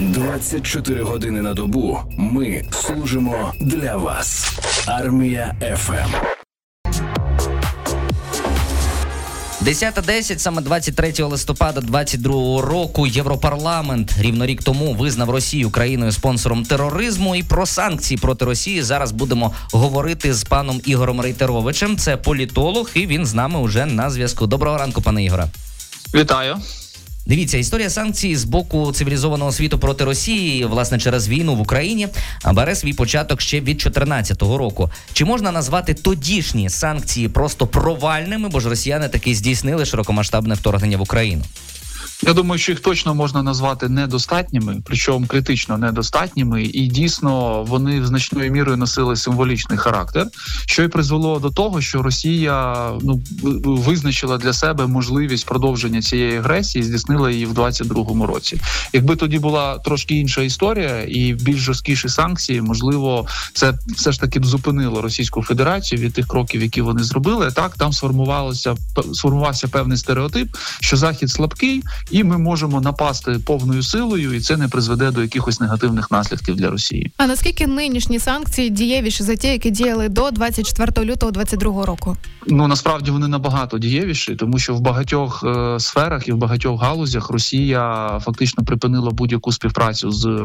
24 години на добу. Ми служимо для вас. Армія ФМ. 10.10, саме 23 листопада 22 року Європарламент рівно рік тому визнав Росію країною спонсором тероризму і про санкції проти Росії зараз будемо говорити з паном Ігорем Рейтеровичем. Це політолог, і він з нами уже на зв'язку. Доброго ранку, пане Ігоре. Вітаю. Дивіться, історія санкцій з боку цивілізованого світу проти Росії, власне, через війну в Україні, бере свій початок ще від 2014 року. Чи можна назвати тодішні санкції просто провальними, бо ж росіяни таки здійснили широкомасштабне вторгнення в Україну? Я думаю, що їх точно можна назвати недостатніми, причому критично недостатніми, і дійсно вони значною мірою носили символічний характер, що й призвело до того, що Росія ну визначила для себе можливість продовження цієї агресії, здійснила її в 22-му році. Якби тоді була трошки інша історія і більш жорсткіші санкції, можливо, це все ж таки б зупинило Російську Федерацію від тих кроків, які вони зробили. Так там сформувалося сформувався певний стереотип, що захід слабкий і ми можемо напасти повною силою, і це не призведе до якихось негативних наслідків для Росії. А наскільки нинішні санкції дієвіші за ті, які діяли до 24 лютого 22 року? Ну насправді вони набагато дієвіші, тому що в багатьох е, сферах і в багатьох галузях Росія фактично припинила будь-яку співпрацю з е,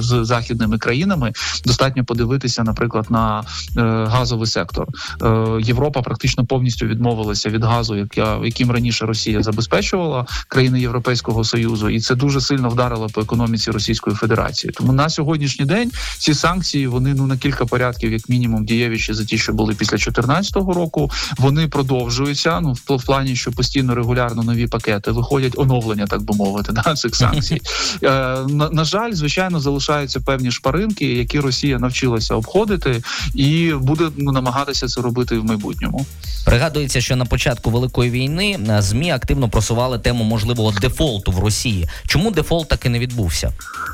з західними країнами. Достатньо подивитися, наприклад, на е, газовий сектор. Е, Європа практично повністю відмовилася від газу, як яким раніше Росія забезпечувала країни Європи. Європейського союзу, і це дуже сильно вдарило по економіці Російської Федерації. Тому на сьогоднішній день ці санкції вони ну на кілька порядків, як мінімум, дієвіші за ті, що були після 2014 року. Вони продовжуються. Ну в плані, що постійно регулярно нові пакети виходять оновлення, так би мовити, да цих санкцій. Е, на, на жаль, звичайно, залишаються певні шпаринки, які Росія навчилася обходити, і буде ну, намагатися це робити в майбутньому. Пригадується, що на початку великої війни е, змі активно просували тему можливого дефолту в Росії. Чому дефолт таки не відбувся?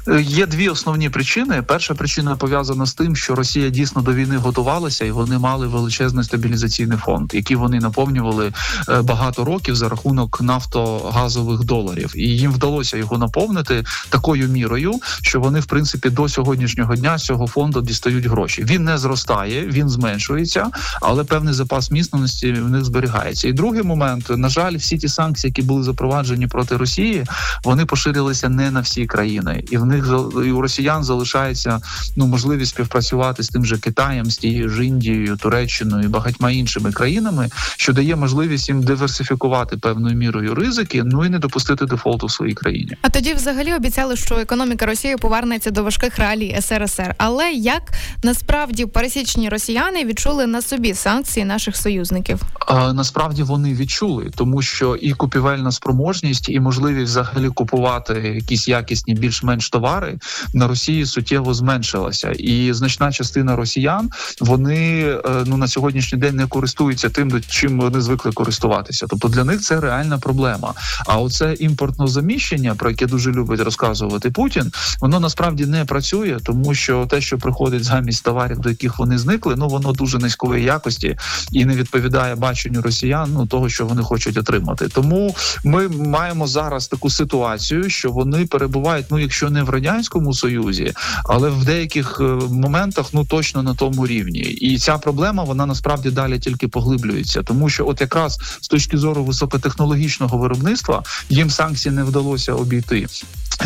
Е, є дві основні причини. Перша причина пов'язана з тим, що Росія дійсно до війни готувалася, і вони мали величезний стабілізаційний фонд, який вони наповнювали е, багато років за рахунок нафтогазових доларів, і їм вдалося його наповнити такою мірою, що вони, в принципі, до сьогоднішнього дня з цього фонду дістають гроші. Він не зростає, він зменшується, але певний запас міцності в них зберігається. І другий момент, на жаль, всі ті санкції, які були запроваджені проти Росії, вони поширилися не на всі країни, і в них і у росіян залишається ну можливість співпрацювати з тим же Китаєм, з тією ж Індією, Туреччиною і багатьма іншими країнами, що дає можливість їм диверсифікувати певною мірою ризики, ну і не допустити дефолту в своїй країні. А тоді, взагалі, обіцяли, що економіка Росії повернеться до важких реалій СРСР. Але як насправді пересічні росіяни відчули на собі санкції наших союзників? А, насправді вони відчули, тому що і купівельна спроможність, і можливість взагалі купувати якісь якісні більш-менш товари на Росії суттєво зменшилася, і значна частина росіян вони е, ну на сьогоднішній день не користуються тим, чим вони звикли користуватися. Тобто для них це реальна проблема. А оце імпортне заміщення, про яке дуже любить розказувати Путін, воно насправді не працює, тому що те, що приходить замість товарів, до яких вони зникли, ну воно дуже низької якості і не відповідає баченню росіян ну того, що вони хочуть отримати. Тому ми маємо зараз таку ситуацію, що вони перебувають, ну якщо не в радянському союзі, але в деяких е, моментах ну точно на тому рівні, і ця проблема вона насправді далі тільки поглиблюється, тому що, от якраз з точки зору високотехнологічного виробництва, їм санкції не вдалося обійти.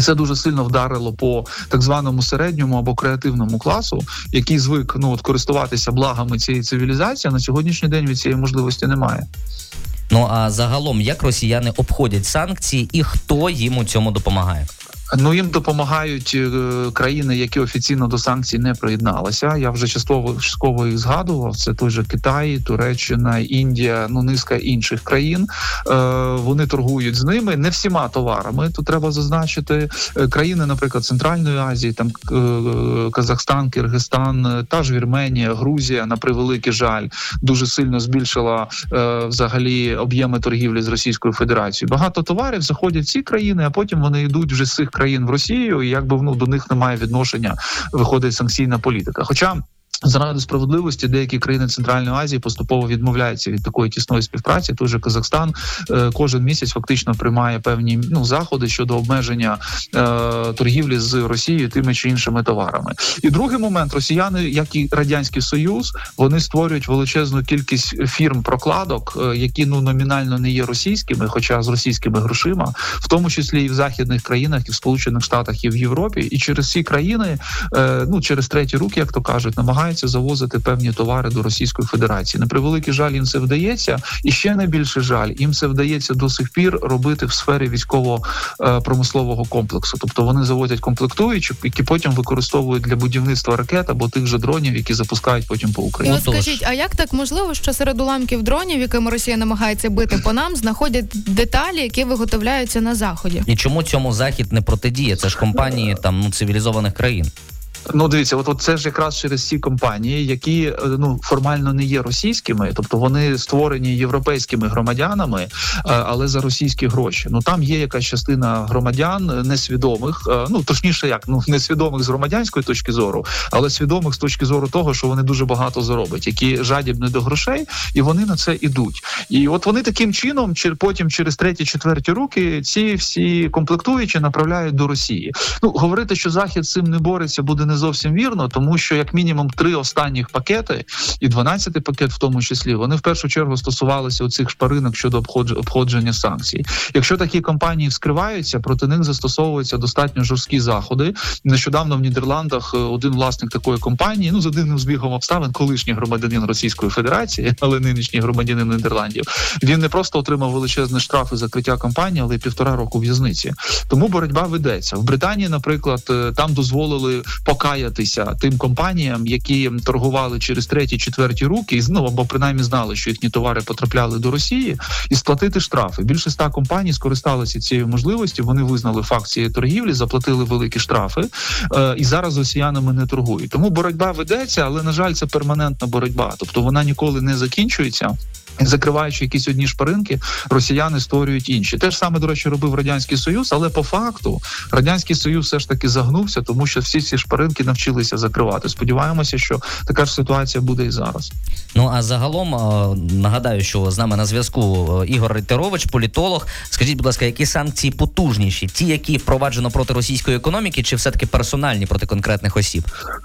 Це дуже сильно вдарило по так званому середньому або креативному класу, який звик ну от користуватися благами цієї цивілізації. На сьогоднішній день від цієї можливості немає. Ну а загалом як росіяни обходять санкції і хто їм у цьому допомагає? Ну їм допомагають е, країни, які офіційно до санкцій не приєдналися. Я вже частково частково їх згадував. Це той же Китай, Туреччина, Індія, ну низка інших країн. Е, Вони торгують з ними не всіма товарами. Тут треба зазначити е, країни, наприклад, Центральної Азії, там Казахстан, Киргизстан, та ж Вірменія, Грузія на превеликий жаль дуже сильно збільшила взагалі об'єми торгівлі з Російською Федерацією. Багато товарів заходять в ці країни, а потім вони йдуть вже з цих країн в Росію, і якби ну до них немає відношення, виходить санкційна політика. Хоча Заради справедливості деякі країни Центральної Азії поступово відмовляються від такої тісної співпраці. Той же Казахстан е, кожен місяць фактично приймає певні ну заходи щодо обмеження е, торгівлі з Росією тими чи іншими товарами. І другий момент росіяни, як і радянський союз, вони створюють величезну кількість фірм прокладок, е, які ну номінально не є російськими, хоча з російськими грошима, в тому числі і в західних країнах, і в Сполучених Штатах, і в Європі, і через ці країни, е, ну через треті руки, як то кажуть, намагаються намагаються завозити певні товари до Російської Федерації. На превеликий жаль, їм це вдається, і ще найбільше жаль, їм це вдається до сих пір робити в сфері військово-промислового комплексу. Тобто вони заводять комплектуючі, які потім використовують для будівництва ракет або тих же дронів, які запускають потім по Україні. Ну, скажіть, а як так можливо, що серед уламків дронів, якими Росія намагається бити по нам, знаходять деталі, які виготовляються на заході? І чому цьому захід не протидіє? Це ж компанії там ну цивілізованих країн. Ну, дивіться, от, от це ж якраз через ці компанії, які е, ну формально не є російськими, тобто вони створені європейськими громадянами, е, але за російські гроші. Ну там є якась частина громадян несвідомих, е, ну точніше, як ну несвідомих з громадянської точки зору, але свідомих з точки зору того, що вони дуже багато зароблять, які жадібні до грошей, і вони на це ідуть. І от вони таким чином, чи потім через треті, четверті руки, ці всі комплектуючі направляють до Росії. Ну говорити, що захід цим не бореться, буде не не зовсім вірно, тому що як мінімум три останніх пакети, і 12-й пакет, в тому числі, вони в першу чергу стосувалися оцих шпаринок щодо обходження санкцій. Якщо такі компанії вскриваються, проти них застосовуються достатньо жорсткі заходи. Нещодавно в Нідерландах е, один власник такої компанії, ну за дивним збігом обставин, колишній громадянин Російської Федерації, але нинішній громадянин Нідерландів, він не просто отримав величезні штрафи закриття компанії, але й півтора року в'язниці. Тому боротьба ведеться в Британії. Наприклад, е, там дозволили поки покаятися тим компаніям, які торгували через треті, четверті руки, і знову або принаймні знали, що їхні товари потрапляли до Росії, і сплатити штрафи. Більше ста компаній скористалися цією можливістю. Вони визнали факт цієї торгівлі, заплатили великі штрафи, е, і зараз росіянами не торгують. Тому боротьба ведеться, але на жаль, це перманентна боротьба, тобто вона ніколи не закінчується. Закриваючи якісь одні шпаринки, росіяни створюють інші. Те ж саме до речі, робив радянський союз, але по факту радянський союз все ж таки загнувся, тому що всі ці шпаринки навчилися закривати. Сподіваємося, що така ж ситуація буде і зараз. Ну а загалом е, нагадаю, що з нами на зв'язку е, Ігор Рейтерович, політолог. Скажіть, будь ласка, які санкції потужніші? Ті, які впроваджено проти російської економіки, чи все таки персональні проти конкретних осіб?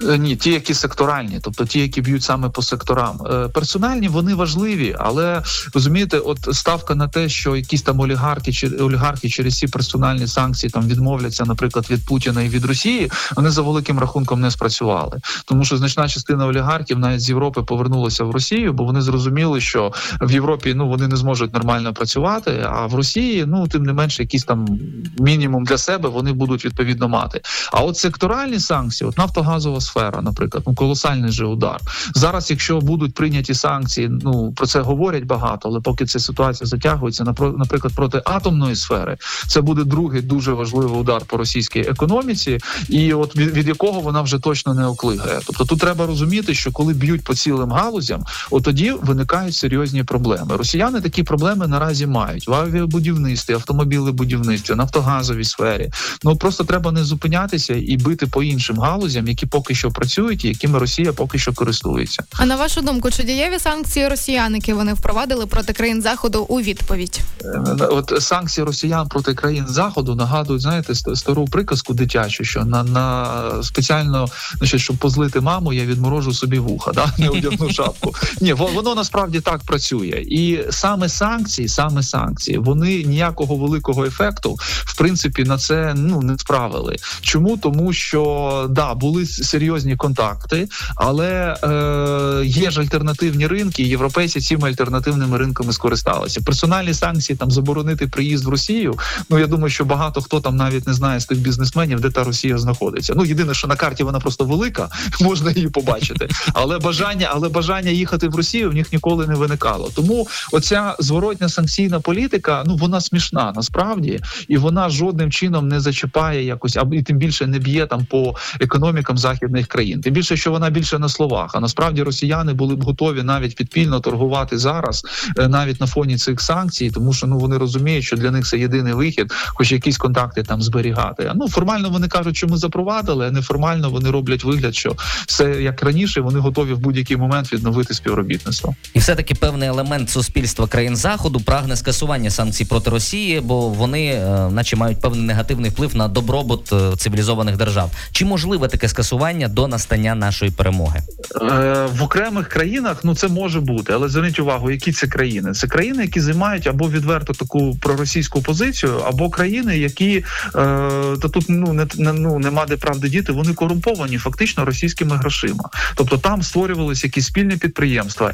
Е, ні, ті, які секторальні, тобто ті, які б'ють саме по секторам. Персональні вони важливі, але розумієте, от ставка на те, що якісь там олігархи чи олігархи через ці персональні санкції там відмовляться, наприклад, від Путіна і від Росії, вони за великим рахунком не спрацювали, тому що значна частина олігархів навіть з Європи повернулася в Росію, бо вони зрозуміли, що в Європі ну вони не зможуть нормально працювати. А в Росії, ну тим не менше, якийсь там мінімум для себе вони будуть відповідно мати. А от секторальні санкції, от нафтогазова сфера, наприклад, ну колосальний же удар зараз. Якщо будуть прийняті санкції, ну про це говорять багато, але поки ця ситуація затягується, наприклад, проти атомної сфери, це буде другий дуже важливий удар по російській економіці, і от від, від якого вона вже точно не оклигає. Тобто тут треба розуміти, що коли б'ють по цілим галузям, от тоді виникають серйозні проблеми. Росіяни такі проблеми наразі мають в авіабудівництві, автомобілебудівництві, нафтогазовій сфері. Ну просто треба не зупинятися і бити по іншим галузям, які поки що працюють, і якими Росія поки що користується. А на вашу думку, чи дієві санкції росіян, які вони впровадили проти країн заходу у відповідь. Е, от санкції росіян проти країн заходу нагадують, знаєте, стару приказку дитячу, що на на спеціально значить, щоб позлити маму, я відморожу собі вуха, да не одягну шапку. Ні, воно насправді так працює, і саме санкції, саме санкції, вони ніякого великого ефекту в принципі на це ну не справили. Чому тому, що да були серйозні контакти, але е, є ж альтернативні ринки. і Європейці цими альтернативними ринками скористалися. Персональні санкції там заборонити приїзд в Росію. Ну я думаю, що багато хто там навіть не знає з тих бізнесменів, де та Росія знаходиться. Ну єдине, що на карті вона просто велика, можна її побачити. Але бажання, але бажання їхати в Росію в них ніколи не виникало. Тому оця зворотня санкційна політика, ну вона смішна насправді, і вона жодним чином не зачіпає якось, а і тим більше не б'є там по економікам західних країн. Тим більше, що вона більше на словах. А насправді росіяни були б готові навіть підпільно торгувати зараз, е, навіть на фоні цих санкцій, тому що ну вони розуміють, що для них це єдиний вихід, хоч якісь контакти там зберігати. Ну формально вони кажуть, що ми запровадили, а неформально вони роблять вигляд, що все як раніше, вони готові в будь-який момент відновити співробітництво. І все таки певний елемент суспільства країн заходу прагне скасування санкцій проти Росії, бо вони, е, наче, мають певний негативний вплив на добробут е, цивілізованих держав. Чи можливе таке скасування до настання нашої перемоги? Е, в окремих країнах ну це може бути, але зверніть увагу, які це країни. Це країни, які займають або відверто таку проросійську позицію, або країни, які е, та тут ну не, не ну нема де правди діти. Вони корумповані фактично російськими грошима. Тобто там створювалися якісь спільні підприємства,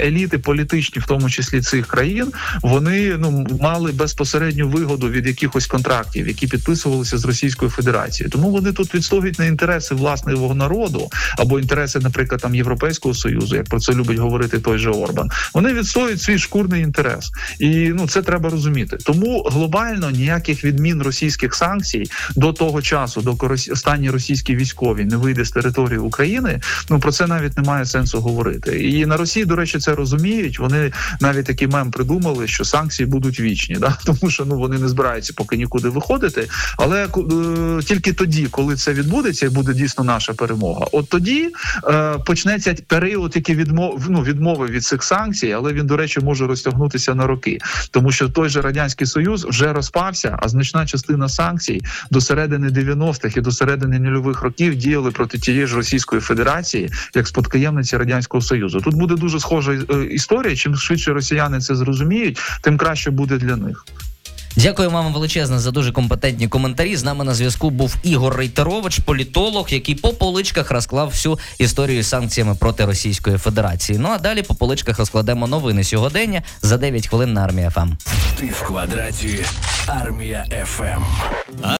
еліти політичні, в тому числі цих країн, вони ну мали безпосередню вигоду від якихось контрактів, які підписувалися з Російською Федерацією. Тому вони тут відстоюють не інтереси власного народу або інтереси, наприклад, там Європейського союзу, як про це любить говорити той же Орбан. Вони відстоюють свій шкурний інтерес, і ну це треба розуміти. Тому глобально ніяких відмін російських санкцій до того часу, доки останні російські військові не вийде з території України. Ну про це навіть немає сенсу говорити. І на Росії, до речі, це розуміють. Вони навіть такий мем придумали, що санкції будуть вічні, да тому що ну вони не збираються поки нікуди виходити. Але е, тільки тоді, коли це відбудеться, і буде дійсно наша перемога. От тоді е, почнеться період, який відмов ну, відмови від цих санкцій, але він, до речі, може розтягнутися на роки, тому що той же радянський союз вже розпався, а значна частина санкцій до середини 90-х і до середини нульових років діяли проти тієї ж Російської Федерації як спадкоємниці радянського союзу. Тут буде дуже схожа е, історія. Чим швидше росіяни це зрозуміють, тим краще буде для них. Дякую вам величезно за дуже компетентні коментарі. З нами на зв'язку був Ігор Рейтерович, політолог, який по поличках розклав всю історію з санкціями проти Російської Федерації. Ну а далі по поличках розкладемо новини сьогодення за 9 хвилин на армія ФМ. Ти в квадраті Армія ФМ.